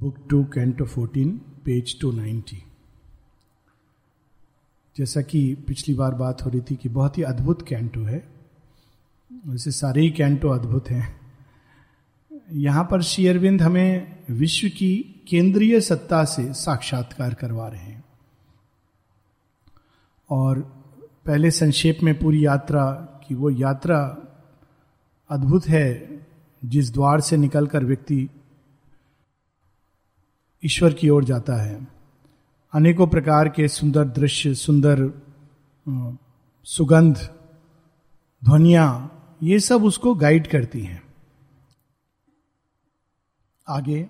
Book two canto fourteen, page two ninety. जैसा कि पिछली बार बात हो रही थी कि बहुत ही अद्भुत कैंटो है। वैसे सारे ही कैंटो अद्भुत हैं। यहाँ पर शेयरविंद हमें विश्व की केंद्रीय सत्ता से साक्षात्कार करवा रहे हैं। और पहले संक्षेप में पूरी यात्रा की वो यात्रा अद्भुत है। जिस द्वार से निकलकर व्यक्ति ईश्वर की ओर जाता है। अनेकों प्रकार के सुंदर दृश्य, सुंदर सुगंध, ध्वनिया, ये सब उसको गाइड करती हैं। आगे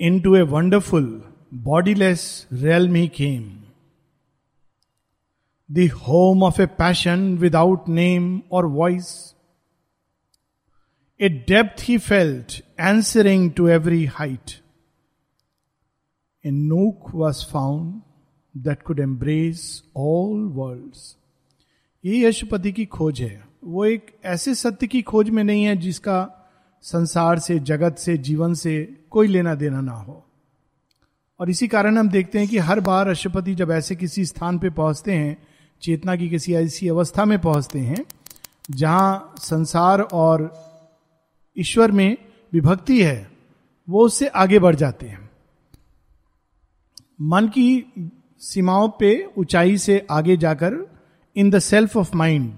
into a wonderful bodiless realm he came the home of a passion without name और voice a depth he felt answering to every height a nook was found that could embrace all worlds. ये यशुपति की खोज है। वो एक ऐसे सत्य की खोज में नहीं है जिसका संसार से, जगत से, जीवन से कोई लेना देना ना हो। और इसी कारण हम देखते हैं कि हर बार अशुपति जब ऐसे किसी स्थान पे पहुँचते हैं, चेतना की किसी ऐसी अवस्था में पहुँचते हैं, जहाँ संसार और ईश्वर में विभक्ति है, वो उससे आगे बढ़ जाते हैं। मन की सीमाओं पे ऊंचाई से आगे जाकर in the self of mind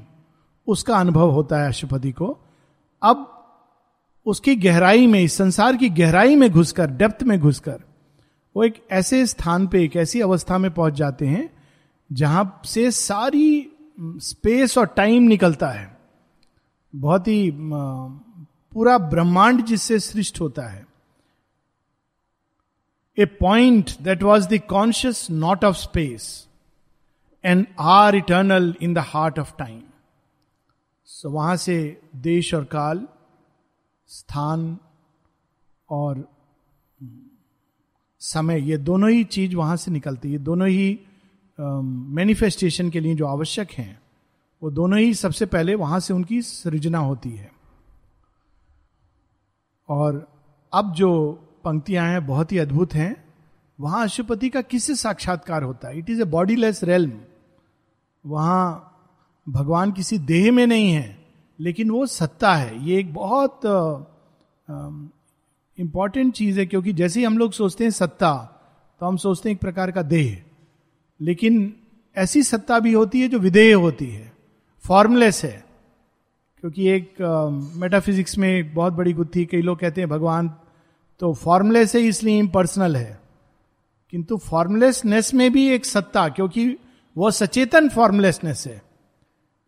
उसका अनुभव होता है अशुपति को। अब उसकी गहराई में, इस संसार की गहराई में घुसकर डेप्थ में घुसकर, वो एक ऐसे स्थान पे, एक ऐसी अवस्था में पहुँच जाते हैं, जहाँ से सारी स्पेस और टाइम निकलता है। बहुत ही पूरा ब्रह्मांड जिससे सृष्ट होता है। A point that was the conscious knot of space and hour eternal in the heart of time so वहाँ से देश और काल स्थान और समय ये दोनों ही चीज़ वहाँ से निकलती है। दोनों ही मैनिफेस्टेशन um, के लिए जो आवश्यक हैं वो दोनों ही सबसे पहले वहाँ से उनकी सृजना होती है। और अब जो पंक्तियाँ हैं बहुत ही अद्भुत हैं। वहाँ अशुपति का किससे साक्षात्कार होता है? It is a bodiless realm वहाँ भगवान किसी देह में नहीं है लेकिन वो सत्ता है। ये एक बहुत इंपॉर्टेंट चीज़ है क्योंकि जैसे ही हम लोग सोचते हैं सत्ता तो हम सोचते हैं एक प्रकार का देह। लेकिन ऐसी सत्ता भी होती है जो विधेय होती है फॉर्मलेस है। क्योंकि एक मेटाफिजिक्स uh, में एक बहुत बड़ी गुत्थी कई लोग कहते हैं भगवान तो फॉर्मलेस है इसलिए इम्पर्सनल है। किंतु फॉर्मलेसनेस में भी एक सत्ता, क्योंकि वह सचेतन फॉर्मलेसनेस है।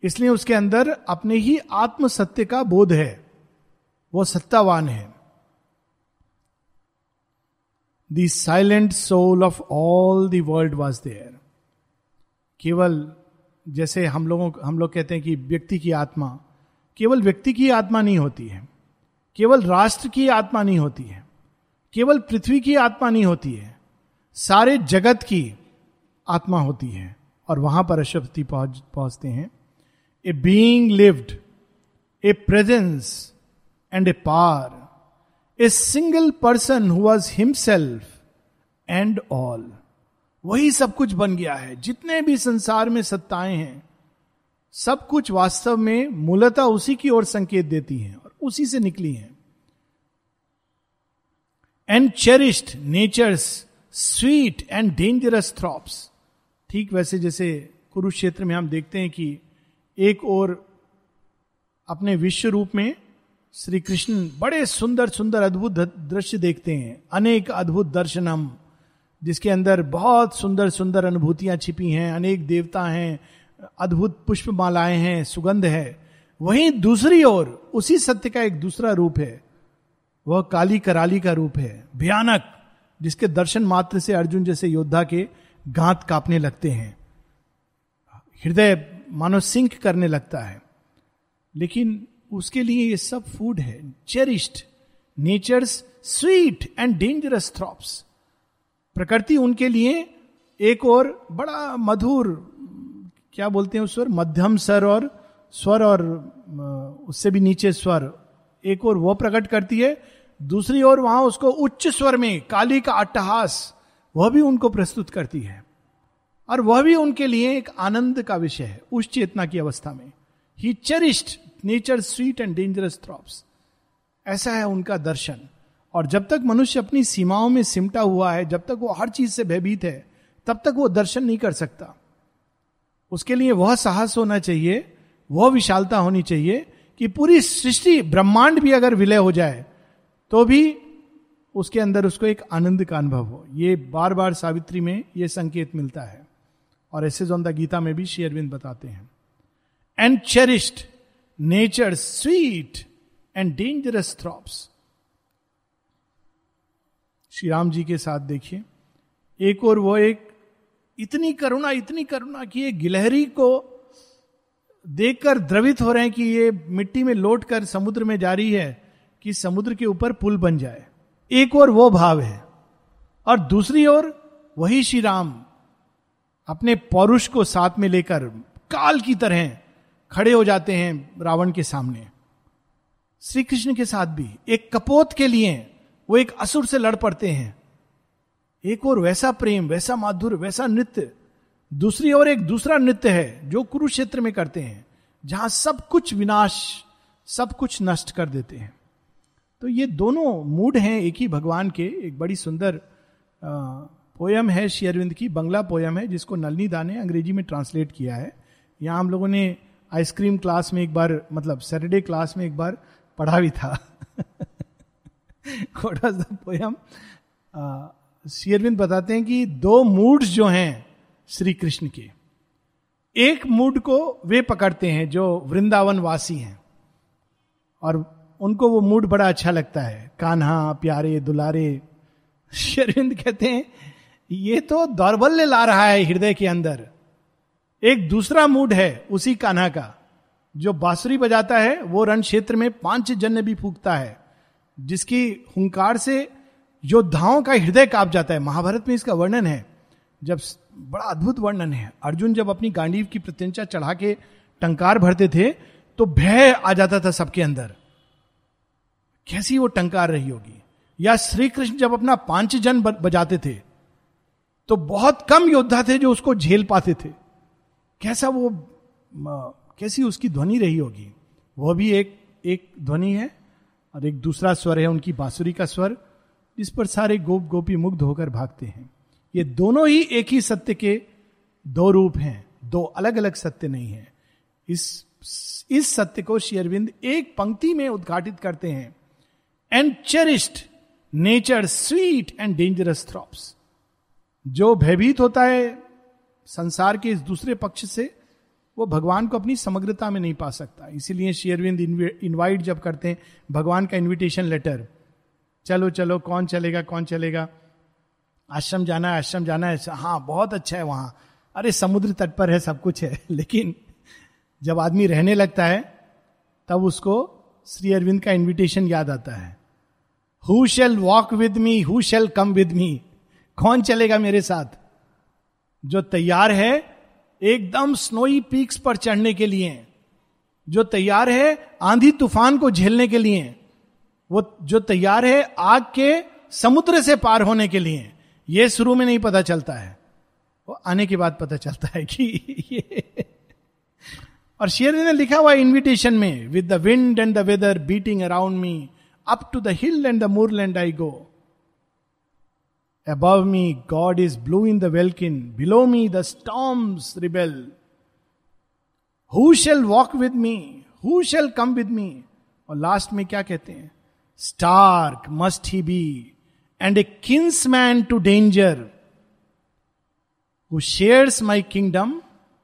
इसलिए उसके अंदर अपने ही आत्म सत्य का बोध है। वो सत्तावान है। The silent soul of all the world was there केवल जैसे हम लोगों, हम लोग कहते हैं कि व्यक्ति की आत्मा, केवल व्यक्ति की आत्मा नहीं होती है। केवल राष्ट्र की आत्मा नहीं होती है। केवल पृथ्वी की आत्मा नहीं होती है, सारे जगत की आत्मा होती है। और वहाँ पर अशुपति पहुँच, पहुँचते हैं। A being lived a presence and a power a single person who was himself and all वही सब कुछ बन गया है। जितने भी संसार में सत्ताएँ हैं, सब कुछ वास्तव में मूलतः उसी की ओर संकेत देती हैं और उसी से निकली हैं। And cherished nature's sweet and dangerous throbs ठीक वैसे जैसे कुरुक्षेत्र में हम देखते हैं कि एक और अपने विश्व रूप में श्री कृष्ण बड़े सुंदर सुंदर अद्भुत दृश्य देखते हैं। अनेक अद्भुत दर्शनम, जिसके अंदर बहुत सुंदर सुंदर अनुभूतियाँ छिपी हैं। अनेक देवता हैं, अद्भुत पुष्प मालाएँ हैं, सुगंध है। वहीं दूसरी ओर, उसी सत्य का एक दूसरा रूप है। वह काली कराली का रूप है। भयानक, जिसके दर्शन मात्र से अर्जुन जैसे योद्धा के गांत कांपने लगते हैं। हृदय मानो सिंक करने लगता है। लेकिन उसके लिए ये सब फ़ूड है। Cherished nature's sweet and dangerous throbs प्रकृति उनके लिए एक और बड़ा मधुर, क्या बोलते हैं उस स्वर? मध्यम स्वर और स्वर और उससे भी नीचे स्वर। एक और वो प्रकट करती है, दूसरी ओर वहाँ उसको उच्च स्वर में काली का अट्टहास, वह भी उनको प्रस्तुत करती है। और वह भी उनके लिए एक आनंद का विषय है उस चेतना की अवस्था में। He cherished nature sweet and dangerous throbs ऐसा है उनका दर्शन। और जब तक मनुष्य अपनी सीमाओं में सिमटा हुआ है, जब तक वो हर चीज़ से भयभीत है, तब तक वो दर्शन नहीं कर सकता। उसके लिए वह साहस होना चाहिए, वह विशालता होनी चाहिए कि पूरी सृष्टि ब्रह्मांड भी अगर विलय हो जाए तो भी उसके अंदर उसको एक आनंद का अनुभव हो। ये बार बार सावित्री में ये संकेत मिलता है। और ऐसे जो गीता में भी शेयरविंद बताते हैं। And cherished nature sweet and dangerous throbs Shri Ram ji के साथ देखिए। एक और वो एक इतनी करुणा इतनी करुणा कि ये गिलहरी को देखकर द्रवित हो रहे हैं कि ये मिट्टी में लौट कर समुद्र में जा रही है कि समुद्र के ऊपर पुल बन जाए। एक और वो भाव है। और दूसरी ओर वही श्री राम अपने पौरुष को साथ में लेकर काल की तरह खड़े हो जाते हैं रावण के सामने। श्री कृष्ण के साथ भी एक कपोत के लिए वो एक असुर से लड़ पड़ते हैं। एक और वैसा प्रेम, वैसा माधुर वैसा नृत्य दूसरी ओर एक दूसरा नृत्य है जो कुरुक्षेत्र में करते हैं, जहाँ सब कुछ विनाश, सब कुछ नष्ट कर देते हैं। तो ये दोनों मूड हैं एक ही भगवान के, एक बड़ी सुंदर पोयम है शेयरविंद की, बंगला पोयम है, जिसको नलनी दा ने अंग्रेज़ी में ट्रांसलेट किया है। यहाँ हम लोगों ने आइसक्रीम क्लास में एक बार मतलब सैटरडे क्लास में एक बार पढ़ा भी था। पोयम शेयरविंद बताते हैं कि दो मूड्स जो हैं श्री कृष्ण के। एक मूड को वे पकड़ते हैं जो वृंदावन वासी हैं। और उनको वो मूड बड़ा अच्छा लगता है। कान्हा, प्यारे, दुलारे, शेरविंद कहते हैं, ये तो दौर्बल्य ला रहा है हृदय के अंदर। एक दूसरा मूड है उसी कान्हा का, जो बांसुरी बजाता है, वो रण क्षेत्र में पाँच जन्य भी फूकता है, जिसकी हुंकार से योद्धाओं का हृदय काप जाता है। महाभारत में इसका वर्णन है। जब बड़ा अद्भुत वर्णन है। अर्जुन जब अपनी गांडीव की प्रत्यंचा चढ़ा के टंकार भरते थे तो भय आ जाता था सबके अंदर। कैसी वो टंकार रही होगी? या श्री कृष्ण जब अपना पाँच जन बजाते थे तो बहुत कम योद्धा थे जो उसको झेल पाते थे। कैसा वो कैसी उसकी ध्वनि रही होगी? वह भी एक एक ध्वनि है, और एक दूसरा स्वर है, उनकी बांसुरी का स्वर, जिस पर सारे गोप गोपी मुग्ध होकर भागते हैं। ये दोनों ही एक ही सत्य के दो रूप हैं, दो अलग अलग सत्य नहीं है। इस इस सत्य को शेयरविंद एक पंक्ति में उद्घाटित करते हैं। And cherished nature sweet and dangerous throbs जो भयभीत होता है संसार के इस दूसरे पक्ष से, वो भगवान को अपनी समग्रता में नहीं पा सकता। इसीलिए शेयरविंद इनवाइट जब करते हैं, भगवान का इनविटेशन लेटर चलो चलो, कौन चलेगा कौन चलेगा? आश्रम जाना है, आश्रम जाना है हाँ बहुत अच्छा है वहाँ। अरे, समुद्र तट पर है, सब कुछ है, लेकिन जब आदमी रहने लगता है, तब उसको श्री अरविंद का इन्विटेशन याद आता है। Who shall walk with me who shall come with me कौन चलेगा मेरे साथ? जो तैयार है, एकदम स्नोई पीक्स पर चढ़ने के लिए, जो तैयार है आंधी तूफ़ान को झेलने के लिए, वो जो तैयार है आग के समुद्र से पार होने के लिए ये शुरू में नहीं पता चलता है। वो आने के बाद पता चलता है कि ये और शेयर ने लिखा हुआ इनविटेशन में with the wind and the weather beating around me up to the hill and the moorland I go above me God is blue in the welkin below me the storms rebel who shall walk with me who shall come with me और last में क्या कहते हैं? Stark must he be and a kinsman to danger who shares my kingdom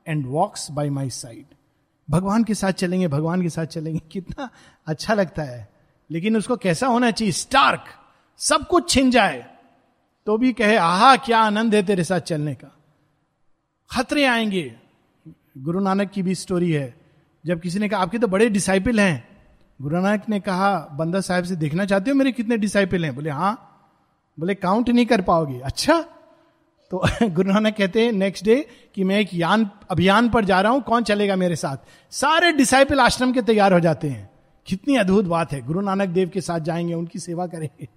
and walks by my side भगवान के साथ चलेंगे, भगवान के साथ चलेंगे। कितना अच्छा लगता है। लेकिन उसको कैसा होना चाहिए? स्टार्क सब कुछ छिन जाए। तो भी कहे, आहा, क्या आनंद है तेरे साथ चलने का? खतरे आएँगे। गुरु नानक की भी स्टोरी है। जब किसी ने कहा, आपके तो बड़े डिसाइपल हैं। गुरु नानक ने कहा, बंदा साहब से देखना चाहते हो मेरे कितने डिसाइपल हैं? बोले हाँ बोले काउंट नहीं कर पाओगे. अच्छा? तो गुरु नानक कहते हैं नेक्स्ट डे कि मैं एक यान, अभियान पर जा रहा हूँ, कौन चलेगा मेरे साथ? सारे डिसाइपल आश्रम के तैयार हो जाते हैं। कितनी अद्भुत बात है। गुरु नानक देव के साथ जाएँगे, उनकी सेवा करेंगे।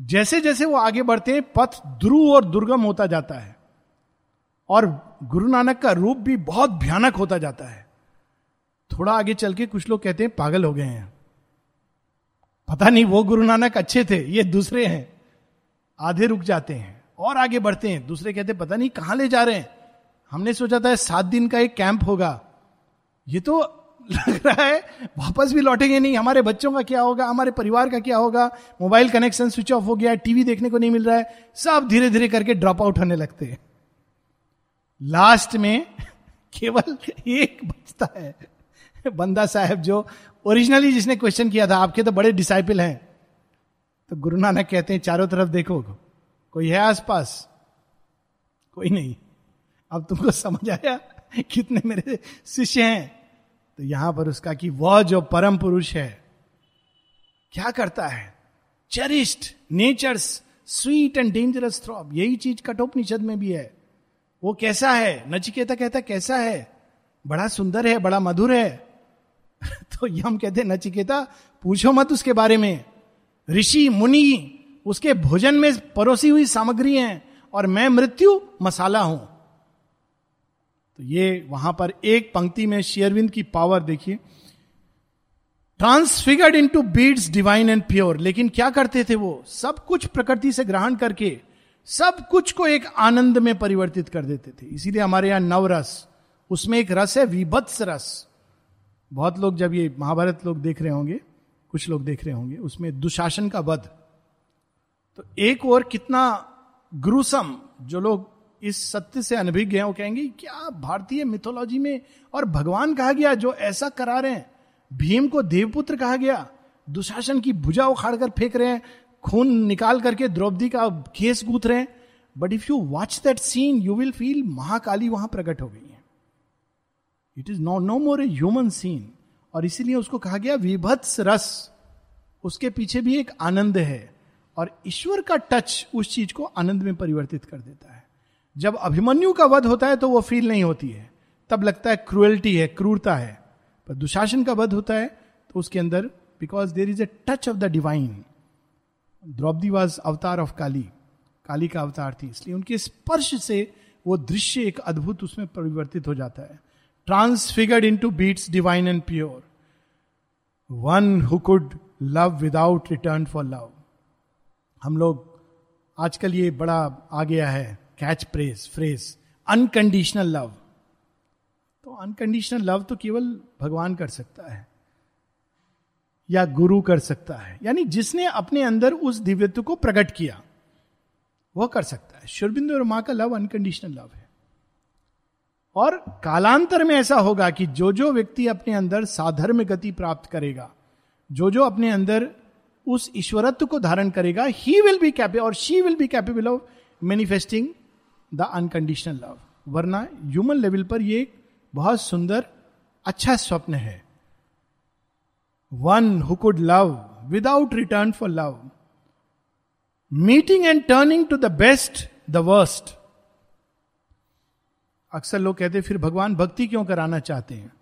जैसे जैसे वो आगे बढ़ते हैं, पथ ध्रुव और दुर्गम होता जाता है। और गुरु नानक का रूप भी बहुत भयानक होता जाता है। थोड़ा आगे चल के कुछ लोग कहते हैं, पागल हो गए हैं। पता नहीं, वो गुरु नानक अच्छे थे, ये दूसरे हैं। आधे रुक जाते हैं, और आगे बढ़ते हैं। दूसरे कहते पता नहीं कहाँ ले जा रहे हैं? हमने सोचा था, सात दिन का एक कैंप होगा। ये तो लग रहा है, वापस भी लौटेंगे नहीं। हमारे बच्चों का क्या होगा? हमारे परिवार का क्या होगा? मोबाइल कनेक्शन स्विच ऑफ़ हो गया, टीवी देखने को नहीं मिल रहा है। सब धीरे धीरे करके ड्रॉप आउट होने लगते हैं। लास्ट में केवल एक बचता है, बंदा साहब जो ओरिजिनली जिसने क्वेश्चन किया था, आपके तो बड़े डिसाइपल हैं। तो गुरु नानक कहते हैं, चारों तरफ़ देखो, कोई है आसपास? कोई नहीं. अब तुमको समझ आया कितने मेरे शिष्य हैं? तो यहाँ पर उसका कि, वह जो परम पुरुष है, क्या करता है? Cherished nature's sweet and dangerous throb यही चीज़ कठोपनिषद में भी है। वो कैसा है? नचिकेता कहता कैसा है? बड़ा सुंदर है, बड़ा मधुर है। तो यम कहते नचिकेता, पूछो मत उसके बारे में। ऋषि, मुनि, उसके भोजन में परोसी हुई सामग्री है और मैं मृत्यु मसाला हूँ। तो ये वहाँ पर एक पंक्ति में शेयरविंद की पावर देखिए। Transfigured into beads divine and pure लेकिन क्या करते थे वो? सब कुछ प्रकृति से ग्रहण करके सब कुछ को एक आनंद में परिवर्तित कर देते थे। इसीलिए हमारे यहाँ नवरस, उसमें एक रस है, विभत्स रस। बहुत लोग जब ये महाभारत लोग देख रहे होंगे कुछ लोग देख रहे होंगे, उसमें दुशासन का वध। तो एक और कितना ग्रुसम जो लोग इस सत्य से अनभिज्ञ हैं, वो कहेंगे, क्या भारतीय मिथोलॉजी में और भगवान कहा गया जो ऐसा करा रहे हैं? भीम को देवपुत्र कहा गया, दुशासन की भुजा उखाड़ कर फेंक रहे हैं, खून निकाल करके द्रौपदी का केस गूथ रहे हैं। But if you watch that scene you will feel Mahakali वहाँ प्रकट हो गई है। It is no no more a human scene और इसीलिए उसको कहा गया विभत्स रस। उसके पीछे भी एक आनंद है और ईश्वर का टच उस चीज़ को आनंद में परिवर्तित कर देता है। जब अभिमन्यु का वध होता है तो वो फील नहीं होती है। तब लगता है क्रुएल्टी है, क्रूरता है। पर दुशासन का वध होता है तो उसके अंदर because there is a touch of the divine Draupadi was avatar of Kali. Kali का अवतार थी, इसलिए उनके स्पर्श से वो दृश्य एक अद्भुत उसमें परिवर्तित हो जाता है। Transfigured into beats divine and pure one who could love without return for love हम लोग आजकल ये बड़ा आ गया है catch phrase phrase unconditional love तो अनकंडीशनल लव तो केवल भगवान कर सकता है, या गुरु कर सकता है। यानी जिसने अपने अंदर उस दिव्यत्व को प्रकट किया, वह कर सकता है। शुरबिंदु और माँ का लव अनकंडीशनल लव है। और कालांतर में ऐसा होगा कि जो जो व्यक्ति अपने अंदर साधर्म गति प्राप्त करेगा जो जो अपने अंदर उस ईश्वरत्व को धारण करेगा ही विल बी कैपेबल और she will be capable of manifesting the unconditional love वरना ह्यूमन लेवल पर यह बहुत सुंदर अच्छा स्वप्न है। One who could love without return for love meeting and turning to the best the worst अक्सर लोग कहते हैं, फिर भगवान भक्ति क्यों कराना चाहते हैं?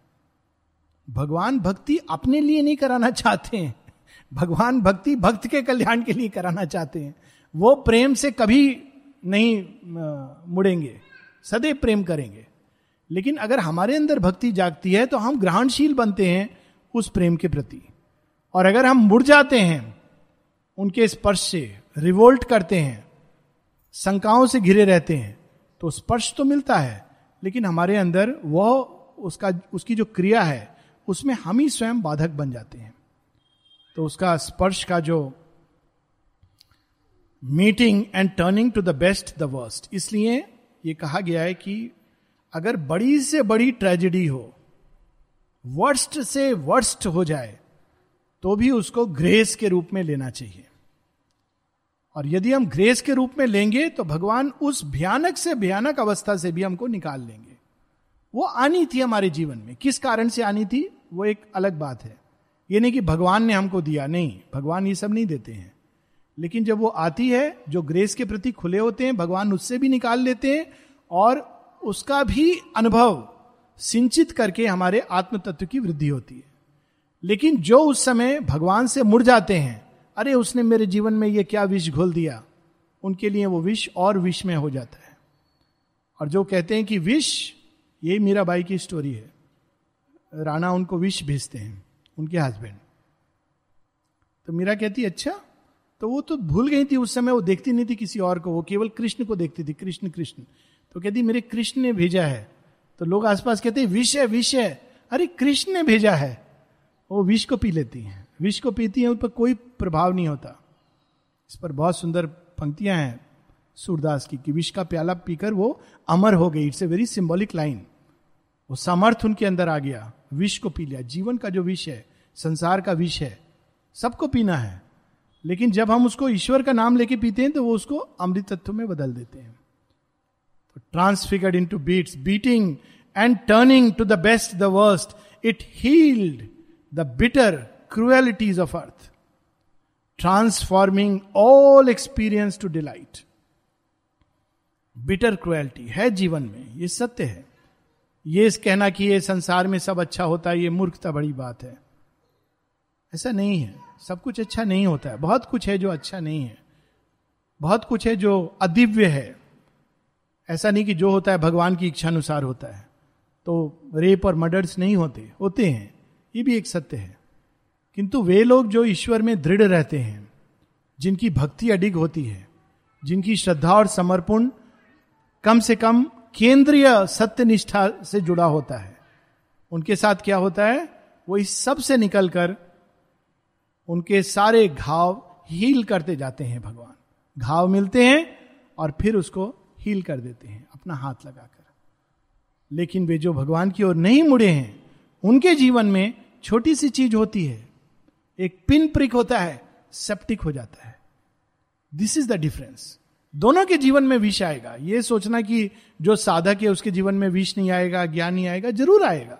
भगवान भक्ति अपने लिए नहीं कराना चाहते हैं। भगवान भक्ति भक्त के कल्याण के लिए कराना चाहते हैं। वो प्रेम से कभी नहीं मुड़ेंगे। सदैव प्रेम करेंगे। लेकिन अगर हमारे अंदर भक्ति जागती है तो हम ग्रहणशील बनते हैं उस प्रेम के प्रति। और अगर हम मुड़ जाते हैं, उनके स्पर्श से रिवोल्ट करते हैं, शंकाओं से घिरे रहते हैं तो स्पर्श तो मिलता है। लेकिन हमारे अंदर वह उसका, उसकी जो क्रिया है, उसमें हम ही स्वयं बाधक बन जाते हैं। तो उसका स्पर्श का जो meeting and turning to the best the worst इसलिए यह कहा गया है कि अगर बड़ी से बड़ी ट्रेजिडी हो वर्स्ट से वर्स्ट हो जाए तो भी उसको ग्रेस के रूप में लेना चाहिए। और यदि हम ग्रेस के रूप में लेंगे तो भगवान उस भयानक से भयानक अवस्था से भी हमको निकाल लेंगे। वो आनी थी हमारे जीवन में। किस कारण से आनी थी? वो एक अलग बात है। ये नहीं कि भगवान ने हमको दिया, नहीं। भगवान ये सब नहीं देते हैं। लेकिन जब वो आती है, जो ग्रेस के प्रति खुले होते हैं, भगवान उससे भी निकाल लेते हैं और उसका भी अनुभव सिंचित करके हमारे आत्म तत्व की वृद्धि होती है। लेकिन जो उस समय भगवान से मुड़ जाते हैं अरे उसने मेरे जीवन में ये क्या विष घोल दिया? उनके लिए वो विष और विष में हो जाता है। और जो कहते हैं कि विष मीरा बाई की स्टोरी है। राणा उनको विष भेजते हैं, उनके हस्बैंड तो मीरा कहती अच्छा तो वो तो भूल गई थी, उस समय वो देखती नहीं थी किसी और को, वो केवल कृष्ण को देखती थी, कृष्ण कृष्ण। तो कहती, मेरे कृष्ण ने भेजा है। तो लोग आसपास कहते हैं, विष है विष है। अरे, कृष्ण ने भेजा है। वो विष को पी लेती हैं। विष को पीती हैं, उन पर कोई प्रभाव नहीं होता। इस पर बहुत सुंदर पंक्तियाँ हैं सूरदास की, कि विष का प्याला पीकर वो अमर हो गई। It's a very symbolic line वो समर्थ उनके अंदर आ गया। विष को पी लिया। जीवन का जो विष है, संसार का विष है, सबको पीना है। लेकिन जब हम उसको ईश्वर का नाम लेके पीते हैं तो वो उसको अमृत तत्व में बदल देते हैं। Transfigured into beats beating and turning to the best the worst it healed the bitter cruelties of earth transforming all experience to delight bitter cruelty है जीवन में, ये सत्य है। ये कहना कि ये संसार में सब अच्छा होता है, ये मूर्खता बड़ी बात है। ऐसा नहीं है। सब कुछ अच्छा नहीं होता है। बहुत कुछ है जो अच्छा नहीं है। बहुत कुछ है जो अदिव्य है। ऐसा नहीं कि जो होता है भगवान की इच्छा अनुसार होता है। तो रेप और मर्डर्स नहीं होते होते हैं। ये भी एक सत्य है। किंतु वे लोग जो ईश्वर में दृढ़ रहते हैं, जिनकी भक्ति अडिग होती है, जिनकी श्रद्धा और समर्पण कम से कम केंद्रीय सत्य निष्ठा से जुड़ा होता है, उनके साथ क्या होता है? वो इस सबसे निकलकर उनके सारे घाव हील करते जाते हैं भगवान। घाव मिलते हैं और फिर उसको हील कर देते हैं, अपना हाथ लगाकर। लेकिन वे जो भगवान की ओर नहीं मुड़े हैं, उनके जीवन में छोटी सी चीज़ होती है एक पिन प्रिक होता है सेप्टिक हो जाता है। दिस इज़ द डिफरेंस दोनों के जीवन में विष आएगा। ये सोचना कि जो साधक है, उसके जीवन में विष नहीं आएगा, ज्ञान नहीं आएगा, ज़रूर आएगा।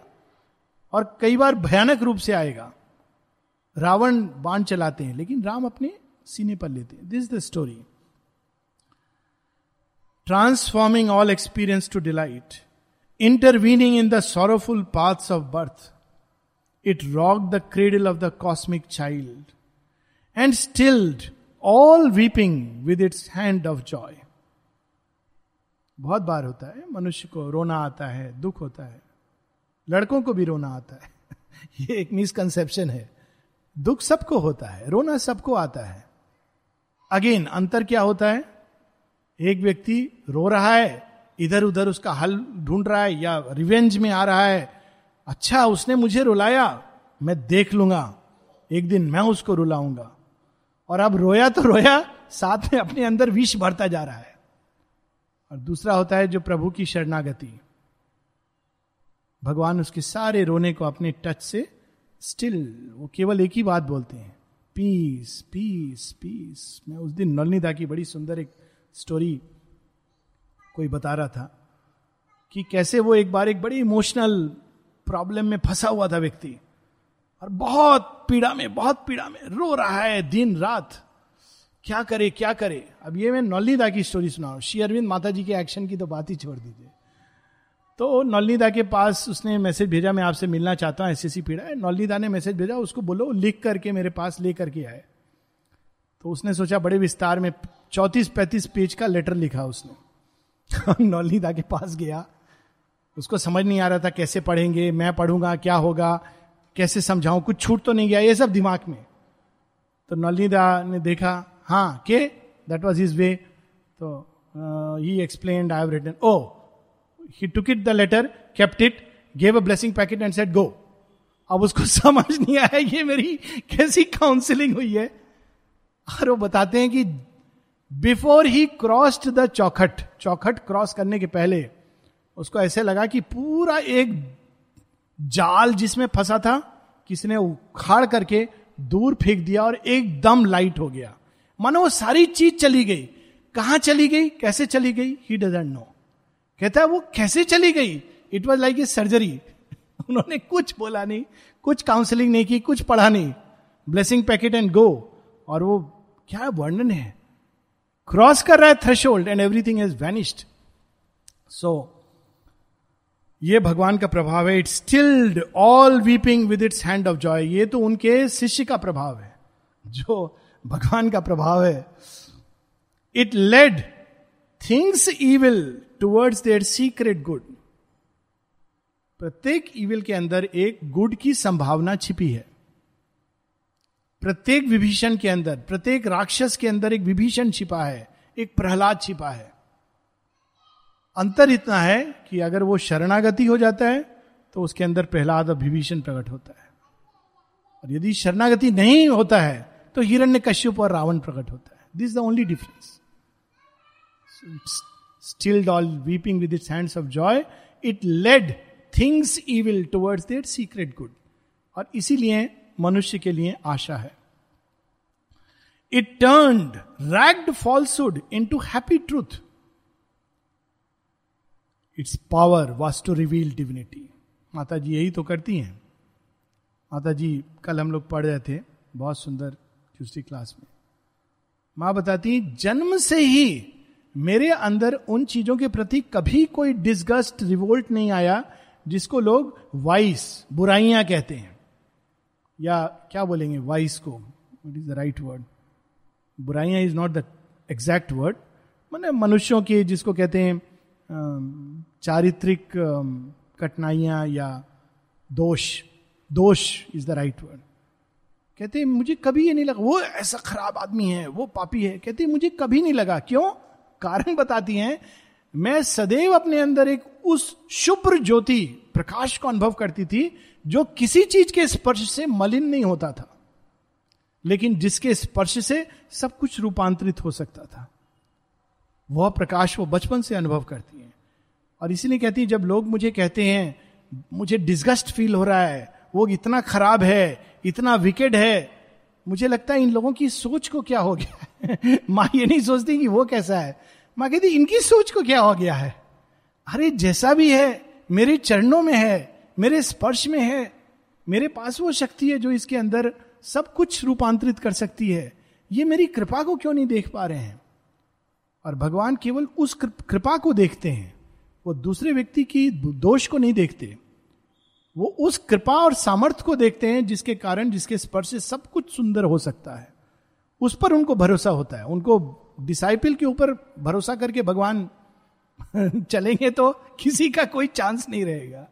और कई बार भयानक रूप से आएगा। रावण बाण चलाते हैं, लेकिन राम अपने सीने पर लेते हैं। This is the story transforming all experience to delight intervening in the sorrowful paths of birth it rock the cradle of the cosmic child and stilled all weeping with its hand of joy बहुत बार होता है, मनुष्य को रोना आता है, दुख होता है, लड़कों को भी रोना आता है। ये एक मिसकंसेप्शन है। दुख सबको होता है, रोना सबको आता है। अगेन अंतर क्या होता है? एक व्यक्ति रो रहा है इधर उधर उसका हल ढूंढ रहा है या रिवेंज में आ रहा है अच्छा उसने मुझे रुलाया, मैं देख लूँगा, एक दिन मैं उसको रुलाऊँगा। और अब रोया तो रोया, साथ में अपने अंदर विष भरता जा रहा है। और दूसरा होता है जो प्रभु की शरणागति। भगवान उसके सारे रोने को अपने टच से स्टिल वो केवल एक ही बात बोलते हैं पीस पीस पीस मैं उस दिन नलनीदा की बड़ी सुंदर एक स्टोरी कोई बता रहा था कि कैसे वो एक बार एक बड़ी इमोशनल प्रॉब्लम में फंसा हुआ था व्यक्ति। और बहुत पीड़ा में, बहुत पीड़ा में रो रहा है दिन रात। क्या करे क्या करे? अब ये मैं नौलीदा की स्टोरी सुना श्री अरविंद माता जी के एक्शन की तो बात ही छोड़ दीजिए। तो नौलीदा के पास उसने मैसेज भेजा, मैं आपसे मिलना चाहता हूँ ऐसी पीड़ा है। नौलीदा ने मैसेज भेजा, उसको बोलो, लिख करके मेरे पास ले करके आए। तो उसने सोचा, बड़े विस्तार में चौतीस पैंतीस पेज का लेटर लिखा उसने। नौलीदा के पास गया। उसको समझ नहीं आ रहा था कैसे पढ़ेंगे, मैं पढ़ूँगा, क्या होगा, कैसे समझाऊं, कुछ छूट तो नहीं गया, ये सब दिमाग में। तो नौलीदा ने देखा हाँ के? दैट वॉज़ हिज वे तो he explain I have written oh he took it the letter kept it gave a blessing packet and set go अब उसको समझ नहीं आया ये मेरी कैसी काउंसिलिंग हुई है। और वो बताते हैं कि बिफोर ही क्रॉस्ड द चौखट चौखट क्रॉस करने के पहले उसको ऐसे लगा कि पूरा एक जाल जिसमें फंसा था, किसने उखाड़ करके दूर फेंक दिया और एकदम लाइट हो गया। मानो वो सारी चीज़ चली गई। कहाँ चली गई? कैसे चली गई? ही डजेंट नो कहता है, वो कैसे चली गई? It was like a surgery उन्होंने कुछ बोला नहीं, कुछ काउंसलिंग नहीं की, कुछ पढ़ा नहीं। ब्लेसिंग पैकेट एंड गो और वो, क्या वर्णन है? क्रॉस कर रहा है thresh and everything is vanished so ये भगवान का प्रभाव है. It stilled all weeping with its hand of joy ये तो उनके शिष्य का प्रभाव है. जो भगवान का प्रभाव है. It led things evil towards their secret good प्रत्येक ईविल के अंदर एक गुड की संभावना छिपी है. प्रत्येक विभीषण के अंदर, प्रत्येक राक्षस के अंदर एक विभीषण छिपा है. एक प्रहलाद छिपा है. अंतर इतना है कि अगर वो शरणागति हो जाता है तो उसके अंदर प्रहलाद और विभीषण प्रकट होता है। और यदि शरणागति नहीं होता है तो हिरण्य कश्यप और रावण प्रकट होता है। This the only difference stilled all weeping with its hands of joy it led things evil towards that secret good और इसीलिए मनुष्य के लिए आशा है। It turn ragged falsehood into happy truth its power was to reveal divinity Mata ji यही तो करती हैं। माता जी कल हम लोग पढ़ रहे थे, बहुत सुंदर दूसरी क्लास में। माँ बताती जन्म से ही मेरे अंदर उन चीज़ों के प्रति कभी कोई डिस्गस्ट रिवोल्ट नहीं आया, जिसको लोग वाइस बुराइयाँ कहते हैं। या क्या बोलेंगे वाइस को? What is the right word बुराइयाँ is not the exact word मैंने मनुष्यों के जिसको कहते हैं चारित्रिक कठिनाइयाँ या दोष। दोष इज़ द राइट वर्ड कहते, मुझे कभी ये नहीं लगा, वो ऐसा खराब आदमी है, वो पापी है। कहते, मुझे कभी नहीं लगा, क्यों? कारण बताती हैं, मैं सदैव अपने अंदर एक उस शुभ्र ज्योति, प्रकाश को अनुभव करती थी, जो किसी चीज़ के स्पर्श से मलिन नहीं होता था, लेकिन जिसके स्पर्श से सब कुछ रूपांतरित हो सकता था। वह प्रकाश वो बचपन से अनुभव करती हैं। और इसीलिए कहती है, जब लोग मुझे कहते हैं, मुझे डिस्गस्ट फील हो रहा है, वो इतना खराब है, इतना विकेड है, मुझे लगता है इन लोगों की सोच को क्या हो गया माँ ये नहीं सोचती कि वो कैसा है। माँ कहती, इनकी सोच को क्या हो गया है? अरे, जैसा भी है, मेरे चरणों में है, मेरे स्पर्श में है, मेरे पास वो शक्ति है जो इसके अंदर सब कुछ रूपांतरित कर सकती है। ये मेरी कृपा को क्यों नहीं देख पा रहे हैं? और भगवान केवल उस कृपा को देखते हैं। वो दूसरे व्यक्ति की दोष को नहीं देखते। वो उस कृपा और सामर्थ्य को देखते हैं जिसके कारण जिसके स्पर्श से सब कुछ सुंदर हो सकता है। उस पर उनको भरोसा होता है। उनको डिसाइपल के ऊपर भरोसा करके भगवान चलेंगे तो किसी का कोई चांस नहीं रहेगा।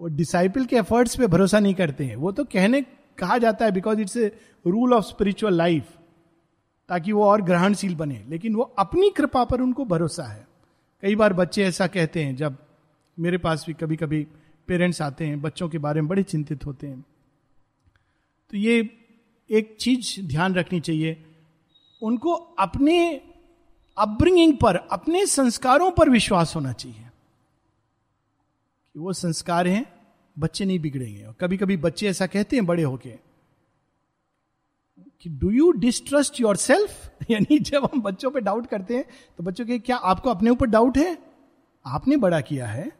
वो डिसाइपल के एफर्ट्स पे भरोसा नहीं करते हैं। वो तो कहने, कहा जाता है because it's a rule of spiritual life ताकि वो और ग्रहणशील बने। लेकिन वो अपनी कृपा पर उनको भरोसा है। कई बार बच्चे ऐसा कहते हैं, जब मेरे पास भी कभी कभी पेरेंट्स आते हैं, बच्चों के बारे में बड़े चिंतित होते हैं। तो ये एक चीज़ ध्यान रखनी चाहिए। उनको अपने अपब्रिंगिंग पर, अपने संस्कारों पर विश्वास होना चाहिए। कि वो संस्कार हैं, बच्चे नहीं बिगड़ेंगे। और कभी कभी बच्चे ऐसा कहते हैं, बड़े होके कि do you distrust yourself यानी जब हम बच्चों पे डाउट करते हैं तो बच्चों के क्या आपको अपने ऊपर डाउट है? आपने बड़ा किया है।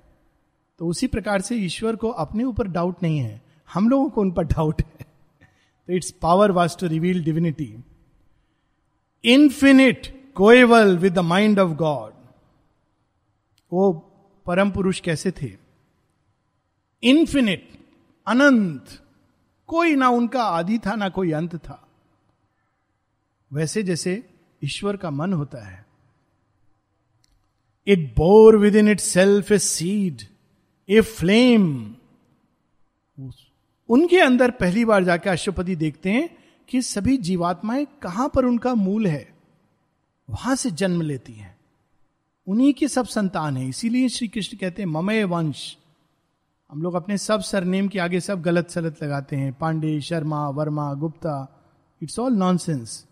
तो उसी प्रकार से ईश्वर को अपने ऊपर डाउट नहीं है। हम लोगों को उन पर डाउट है। तो its power was to reveal divinity infinite coeval with the mind of God वो परम पुरुष कैसे थे? इन्फिनिट अनंत, कोई ना उनका आदि था, ना कोई अंत था। वैसे जैसे ईश्वर का मन होता है। It bore within itself a seed a flame उनके अंदर पहली बार जाके अश्वपति देखते हैं कि सभी जीवात्माएँ कहाँ पर उनका मूल है। वहाँ से जन्म लेती हैं। उन्हीं के सब संतान है। इसीलिए श्री कृष्ण कहते हैं, ममय वंश। हम लोग अपने सब सरनेम के आगे सब गलत सलत लगाते हैं। Pandey, Sharma, Verma, Gupta. It's all nonsense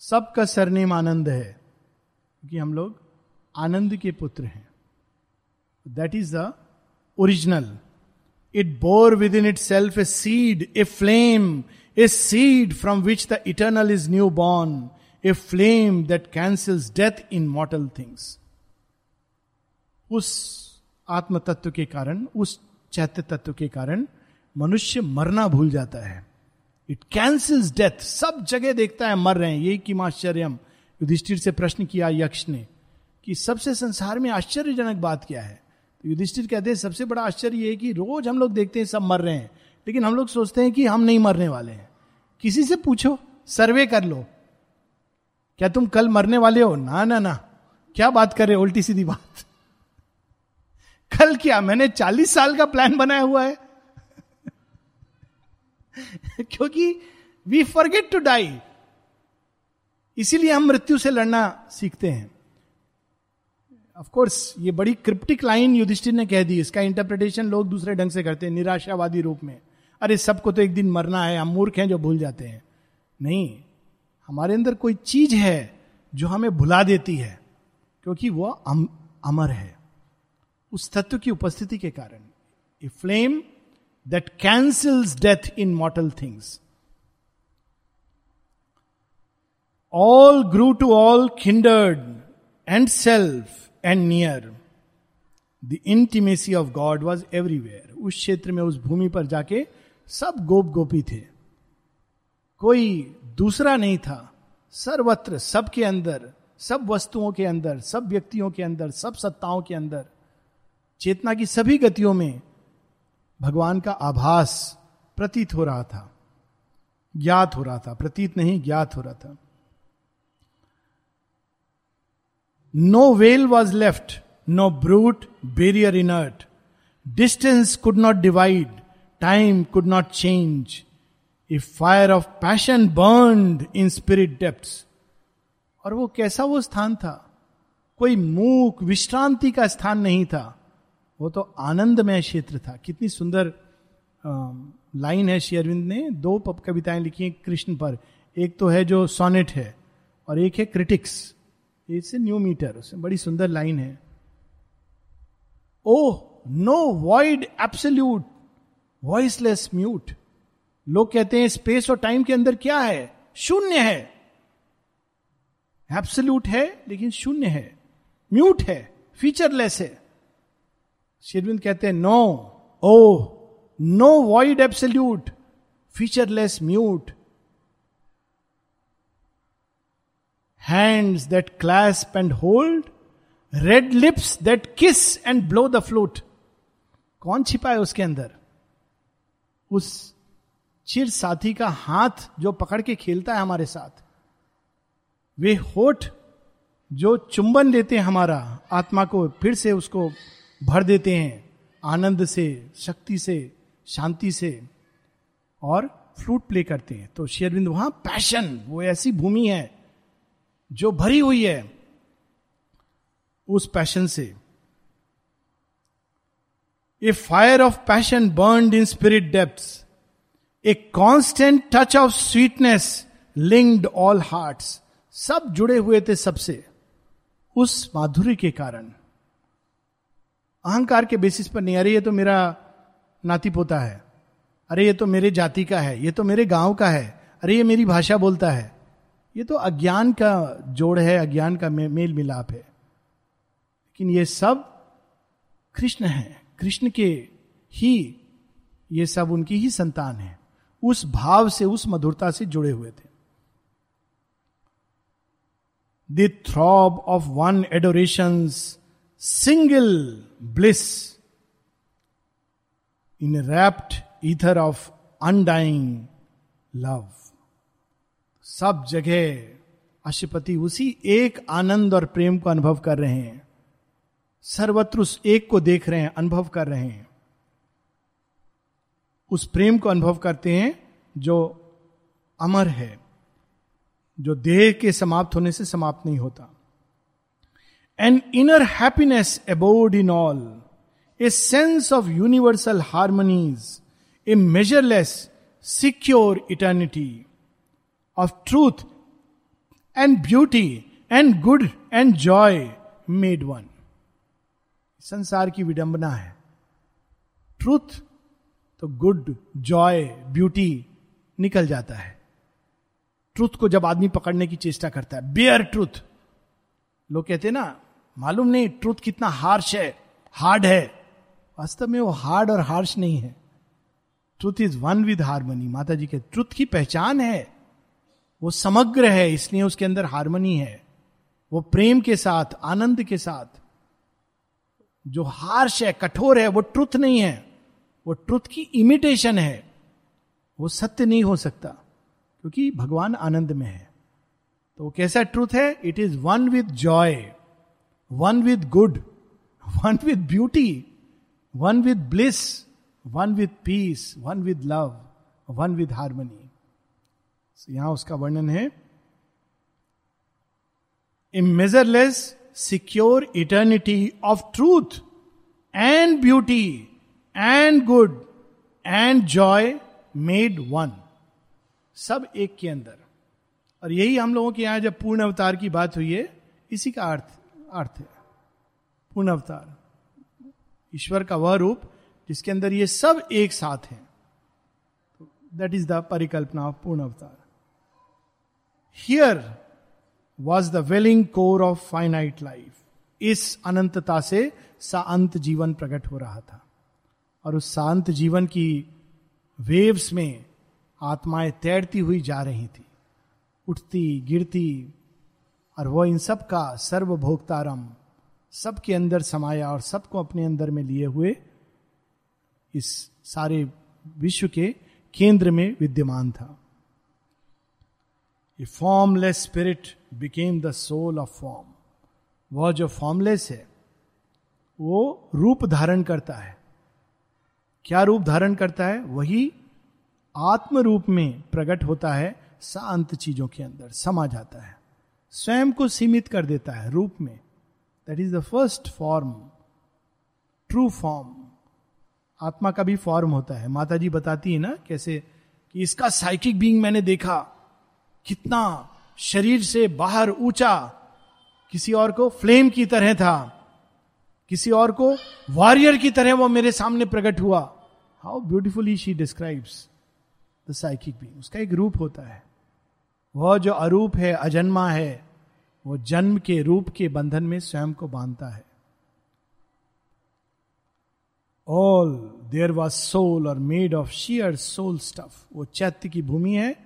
सबका सरनेम आनंद है, क्योंकि हम लोग आनंद के पुत्र हैं। That is the original it bore within itself a seed a flame a seed from which the eternal is new born a flame that cancels death in mortal things उस आत्म तत्व के कारण, उस चैत्य तत्व के कारण मनुष्य मरना भूल जाता है। इट कैंसिल्स डेथ सब जगह देखता है मर रहे हैं। यही कि आश्चर्य युधिष्ठिर से प्रश्न किया यक्ष ने कि सबसे संसार में आश्चर्यजनक बात क्या है? तो युधिष्ठिर कहते हैं, सबसे बड़ा आश्चर्य ये है कि रोज हम लोग देखते हैं सब मर रहे हैं। लेकिन हम लोग सोचते हैं कि हम नहीं मरने वाले हैं। किसी से पूछो, सर्वे कर लो। क्या तुम कल मरने वाले हो? ना ना ना। क्या बात कर रहे हो? उल्टी सीधी बात। कल क्या? मैंने चालीस साल का प्लान बनाया हुआ है। क्योंकि वी फॉरगेट टू डाई इसीलिए हम मृत्यु से लड़ना सीखते हैं। ऑफ़ कोर्स ये बड़ी क्रिप्टिक लाइन युधिष्ठिर ने कह दी। इसका इंटरप्रिटेशन लोग दूसरे ढंग से करते हैं निराशावादी रूप में। अरे सबको तो एक दिन मरना है हम मूर्ख हैं जो भूल जाते हैं। नहीं हमारे अंदर कोई चीज़ है जो हमें भुला देती है क्योंकि वह अम, अमर है। उस तत्व की उपस्थिति के कारण। A flame that cancels death in mortal things all grew to all kindred and self and near the intimacy of God was everywhere उस क्षेत्र में, उस भूमि पर जाके सब गोप गोपी थे। कोई दूसरा नहीं था। सर्वत्र, सबके अंदर, सब वस्तुओं के अंदर, सब व्यक्तियों के अंदर, सब सत्ताओं के अंदर, चेतना की सभी गतियों में भगवान का आभास प्रतीत हो रहा था, ज्ञात हो रहा था, प्रतीत नहीं, ज्ञात हो रहा था। No wall was left no brute barrier inert distance could not divide time could not change if fire of passion burn in spirit depth और वो कैसा वो स्थान था? कोई मूक, विश्रांति का स्थान नहीं था। वो तो आनंदमय क्षेत्र था। कितनी सुंदर लाइन है शेयरविंद ने। दो कविताएँ लिखी हैं कृष्ण पर। एक तो है जो सोनेट है और एक है critics. It's a new meter, उसमें बड़ी सुंदर लाइन है। ओ no void absolute, voiceless mute. लोग कहते हैं, स्पेस और टाइम के अंदर क्या है? शून्य है। एब्सल्यूट है, लेकिन शून्य है। म्यूट है, फीचरलेस है। शेरविंद कहते हैं no oh no void absolute featureless mute hands that clasp and hold red lips that kiss and blow the flute कौन छिपा है उसके अंदर? उस चिर साथी का हाथ जो पकड़ के खेलता है हमारे साथ। वे होठ जो चुंबन लेते हैं हमारा आत्मा को, फिर से उसको भर देते हैं आनंद से, शक्ति से, शांति से और फ्लूट प्ले करते हैं। तो शेरविंद वहाँ पैशन, वो ऐसी भूमि है जो भरी हुई है उस पैशन से। A fire of passion burn in spirit depth a constant touch of sweetness linked all heart सब जुड़े हुए थे सबसे, उस माधुर्य के कारण। अहंकार के बेसिस पर नहीं अरे ये तो मेरा नाती पोता है अरे ये तो मेरे जाति का है ये तो मेरे गाँव का है अरे ये मेरी भाषा बोलता है। ये तो अज्ञान का जोड़ है अज्ञान का मे, मेल मिलाप है। लेकिन ये सब कृष्ण है कृष्ण के ही ये सब उनकी ही संतान है उस भाव से उस मधुरता से जुड़े हुए थे। The throb of one adoration single bliss in rapt ether of undying love सब जगह अशुपति उसी एक आनंद और प्रेम को अनुभव कर रहे हैं। सर्वत्र उस एक को देख रहे हैं, अनुभव कर रहे हैं। उस प्रेम को अनुभव करते हैं जो अमर है, जो देह के समाप्त होने से समाप्त नहीं होता। An inner happiness abode in all a sense of universal harmonies a measureless secure eternity of truth and beauty and good and joy made one संसार की विडंबना है। ट्रूथ तो गुड जॉय ब्यूटी निकल जाता है। ट्रूथ को जब आदमी पकड़ने की चेष्टा करता है। बेयर ट्रूथ लोग कहते हैं ना मालूम नहीं ट्रूथ कितना हार्श है हार्ड है। वास्तव में वो हार्ड और हार्श नहीं है। Truth is one with harmony Mata ji के ट्रूथ की पहचान है। वो समग्र है, इसलिए उसके अंदर हारमोनी है। वो प्रेम के साथ, आनंद के साथ। जो हार्श है, कठोर है, वो ट्रुथ नहीं है। वो ट्रुथ की इमिटेशन है। वो सत्य नहीं हो सकता, क्योंकि भगवान आनंद में है। तो कैसा ट्रूथ है? It is one with joy one with good one with beauty one with bliss one with peace one with love one with harmony यहाँ उसका वर्णन है। A measureless secure eternity of truth and beauty and good and joy made one सब एक के अंदर। और यही हम लोगों के यहाँ जब पूर्ण अवतार की बात हुई है, इसी का अर्थ अर्थ है पूर्ण अवतार ईश्वर का वह रूप जिसके अंदर ये सब एक साथ है। दैट इज़ द परिकल्पना ऑफ़ पूर्ण अवतार here was the welling core of finite life इस अनंतता से अंत जीवन प्रकट हो रहा था। और उस शांत जीवन की वेव्स में आत्माएँ तैरती हुई जा रही थी। उठती, गिरती और वह इन सब का सर्वभोक्तारम, सबके अंदर समाया और सबको अपने अंदर में लिए हुए इस सारे विश्व के केंद्र में विद्यमान था। A formless spirit became the soul of form वह जो फॉर्मलेस है, वो रूप धारण करता है। क्या रूप धारण करता है? वही आत्म रूप में प्रकट होता है, शांत चीज़ों के अंदर समा जाता है। स्वयं को सीमित कर देता है रूप में। That is the first form true form आत्मा का भी फॉर्म होता है। माता जी बताती है ना कैसे कि इसका साइकिक बींग मैंने देखा, कितना शरीर से बाहर ऊँचा, किसी और को फ्लेम की तरह था, किसी और को वॉरियर की तरह वो मेरे सामने प्रकट हुआ। How beautifully she describes the psychic being उसका एक रूप होता है। वह जो अरूप है, अजन्मा है, वो जन्म के रूप के बंधन में स्वयं को बांधता है। All there was soul or made of sheer soul stuff वो चैत्य की भूमि है,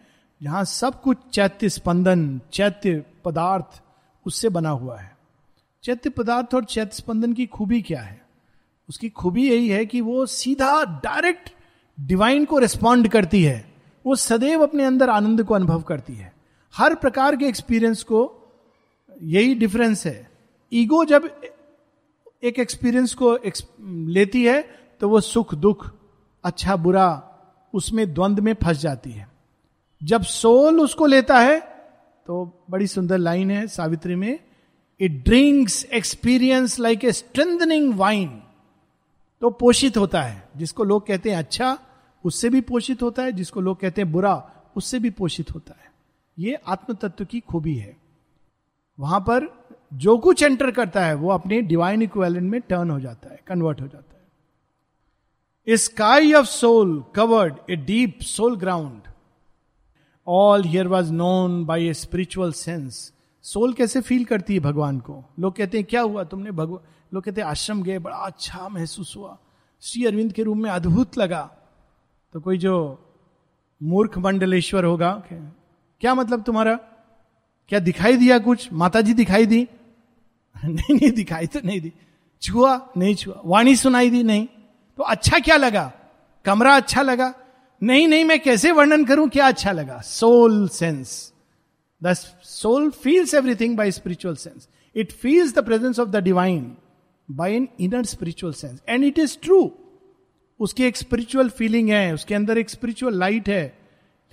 जहाँ सब कुछ चैत्य स्पंदन, चैत्य पदार्थ उससे बना हुआ है। चैत्य पदार्थ और चैत्य स्पंदन की खूबी क्या है? उसकी खूबी यही है कि वो सीधा डायरेक्ट डिवाइन को रिस्पॉन्ड करती है। वो सदैव अपने अंदर आनंद को अनुभव करती है। हर प्रकार के एक्सपीरियंस को यही डिफरेंस है। ईगो जब एक एक्सपीरियंस को लेती है तो वो सुख, दुख अच्छा बुरा, उसमें द्वंद में फंस जाती है। जब सोल उसको लेता है तो बड़ी सुंदर लाइन है सावित्री में it drinks experience like a strengthening wine तो पोषित होता है, जिसको लोग कहते हैं अच्छा उससे भी पोषित होता है, जिसको लोग कहते हैं बुरा, उससे भी पोषित होता है। ये आत्म तत्व की खूबी है। वहाँ पर जो कुछ एंटर करता है, वो अपने डिवाइन इक्वेलेंट में टर्न हो जाता है कन्वर्ट हो जाता है। Sky of soul covered a deep soul ground all here was known by a spiritual sense soul कैसे फील करती है भगवान को? लोग कहते हैं, क्या हुआ तुमने भगवान लोग कहते हैं, आश्रम गए, बड़ा अच्छा महसूस हुआ। श्री अरविंद के रूम में अद्भुत लगा। तो कोई जो मूर्ख मंडलेश्वर होगा क्या मतलब तुम्हारा? क्या दिखाई दिया कुछ? माता जी दिखाई दी? नहीं नहीं, दिखाई तो नहीं दी। छुआ? नहीं छुआ। वाणी सुनाई दी? नहीं। तो अच्छा क्या लगा? कमरा अच्छा लगा? नहीं नहीं, मैं कैसे वर्णन करूँ? क्या अच्छा लगा? Soul sense the soul feels everything by spiritual sense it feels the presence of the divine by an inner spiritual sense and it is true उसकी एक स्पिरिचुअल फीलिंग है, उसके अंदर एक स्पिरिचुअल लाइट है।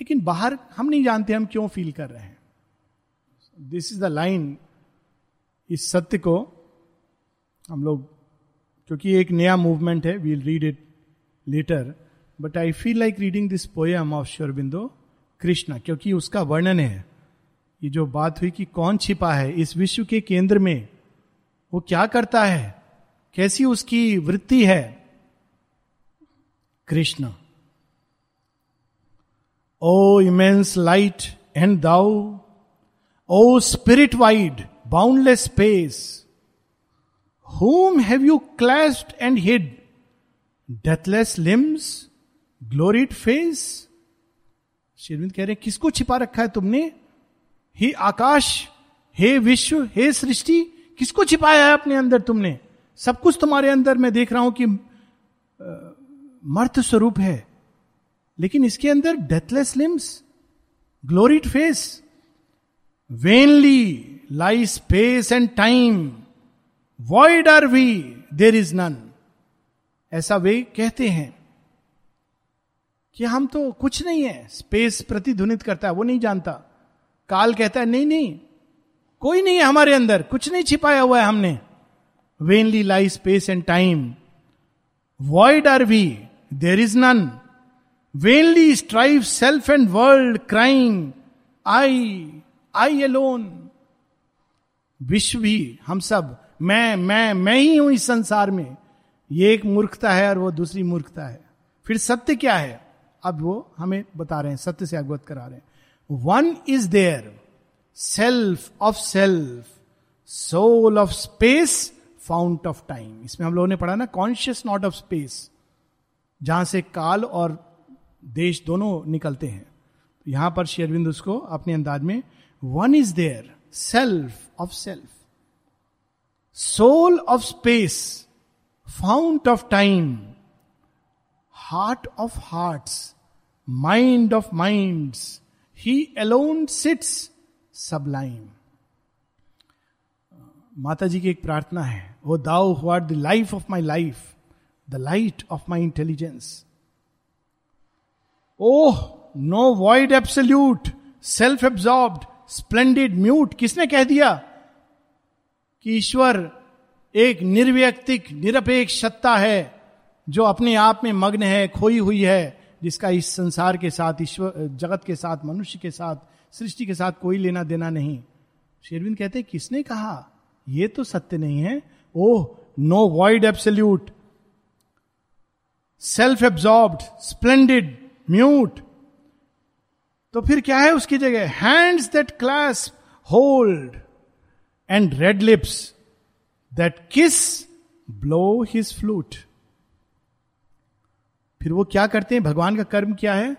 लेकिन बाहर हम नहीं जानते हम क्यों फील कर रहे हैं। दिस इज़ द लाइन इस सत्य को हम लोग, क्योंकि एक नया मूवमेंट है we'll read it later but I feel like reading this poem of Sri Aurobindo Krishna क्योंकि उसका वर्णन है। ये जो बात हुई कि कौन छिपा है, इस विश्व के केंद्र में, वो क्या करता है? कैसी उसकी वृत्ति है? Krishna. O immense light and thou O spirit wide boundless space whom have you clasped and hid deathless limbs glorified face Sri Aurobindo कह रहे हैं, किसको छिपा रखा है तुमने? हे आकाश, हे विश्व, हे सृष्टि, किसको छिपाया है अपने अंदर तुमने? सब कुछ तुम्हारे अंदर मैं देख रहा हूँ कि मर्थ स्वरूप है। लेकिन इसके अंदर deathless limbs glorified face vainly lie space and time void are we there is none ऐसा वे कहते हैं कि हम तो कुछ नहीं है। स्पेस प्रतिध्वनित करता है, वो नहीं जानता। काल कहता है, नहीं नहीं, कोई नहीं है हमारे अंदर, कुछ नहीं छिपाया हुआ है हमने। Vainly lie space and time void are we there is none vainly strive self and world crying I I alone विश्व भी, हम सब, मैं मैं मैं ही हूँ इस संसार में। ये एक मूर्खता है और वो दूसरी मूर्खता है। फिर सत्य क्या है? अब वो हमें बता रहे हैं, सत्य से अवगत करा रहे हैं। One is there self of self soul of space fount of time इसमें हम लोगों ने पढ़ा ना कॉन्शियस नॉट ऑफ़ स्पेस जहाँ से काल और देश दोनों निकलते हैं। तो यहाँ पर शेरविंद उसको अपने अंदाज में one is there self of self soul of space fount of time heart of hearts mind of mind he alone sits sublime Mata ji की एक प्रार्थना है वो thou who are the life of my life the light of my intelligence oh no void absolute self absorbed splendid mute किसने कह दिया? कि ईश्वर एक निर्व्यक्तिक, निरपेक्ष सत्ता है, जो अपने आप में मग्न है, खोई हुई है, जिसका इस संसार के साथ, ईश्वर, जगत के साथ, मनुष्य के साथ, सृष्टि के साथ कोई लेना देना नहीं। शेरविंद कहते हैं, किसने कहा? यह तो सत्य नहीं है। ओह no void absolute self absorbed splendid mute. तो फिर क्या है उसकी जगह? Hands that clasp hold and red lips that kiss blow his flute फिर वो क्या करते हैं? भगवान का कर्म क्या है?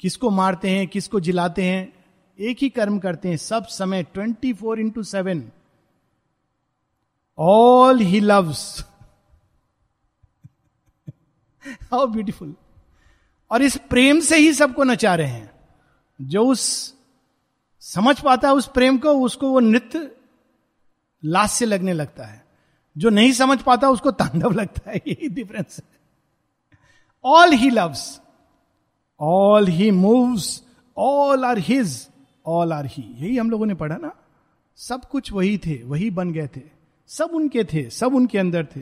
किसको मारते हैं? किसको जिलाते हैं? एक ही कर्म करते हैं सब समय twenty four into seven all he loves how beautiful और इस प्रेम से ही सबको नचा रहे हैं। जो उस समझ पाता है उस प्रेम को, उसको वो नृत्य से लगने लगता है। जो नहीं समझ पाता उसको तांडव लगता है। यही डिफरेंस है। All he loves all he moves all are his all are he यही हम लोगों ने पढ़ा ना। सब कुछ वही थे, वही बन गए थे। सब उनके थे, सब उनके अंदर थे।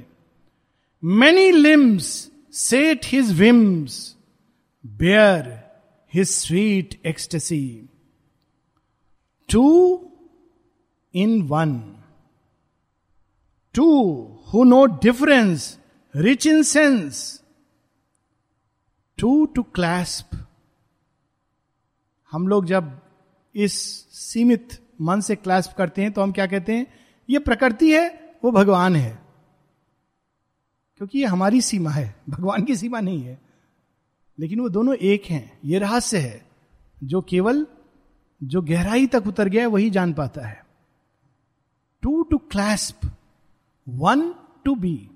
Many limbs set his whims bear his sweet ecstasy two in one two who know difference rich in sense two to clasp हम लोग जब इस सीमित मन से क्लैस्प करते हैं तो हम क्या कहते हैं? ये प्रकृति है, वो भगवान है। क्योंकि ये हमारी सीमा है, भगवान की सीमा नहीं है। लेकिन वो दोनों एक हैं। ये रहस्य है। जो केवल, जो गहराई तक उतर गया वही जान पाता है। Two to clasp one to be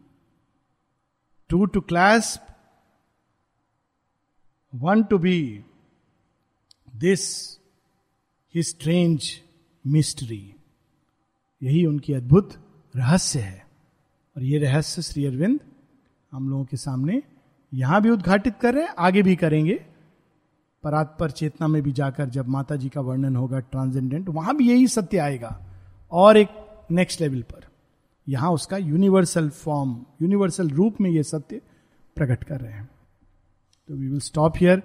two to clasp one to be this he strange mystery यही उनकी अद्भुत रहस्य है। और ये रहस्य श्री अरविंद हम लोगों के सामने यहाँ भी उद्घाटित कर रहे हैं, आगे भी करेंगे। परात पर चेतना में भी जाकर जब माता जी का वर्णन होगा ट्रांसजेंडेंट वहाँ भी यही सत्य आएगा। और एक नेक्स्ट लेवल पर, यहाँ उसका यूनिवर्सल फॉर्म यूनिवर्सल रूप में यह सत्य प्रकट कर रहे हैं। तो वी विल स्टॉप here.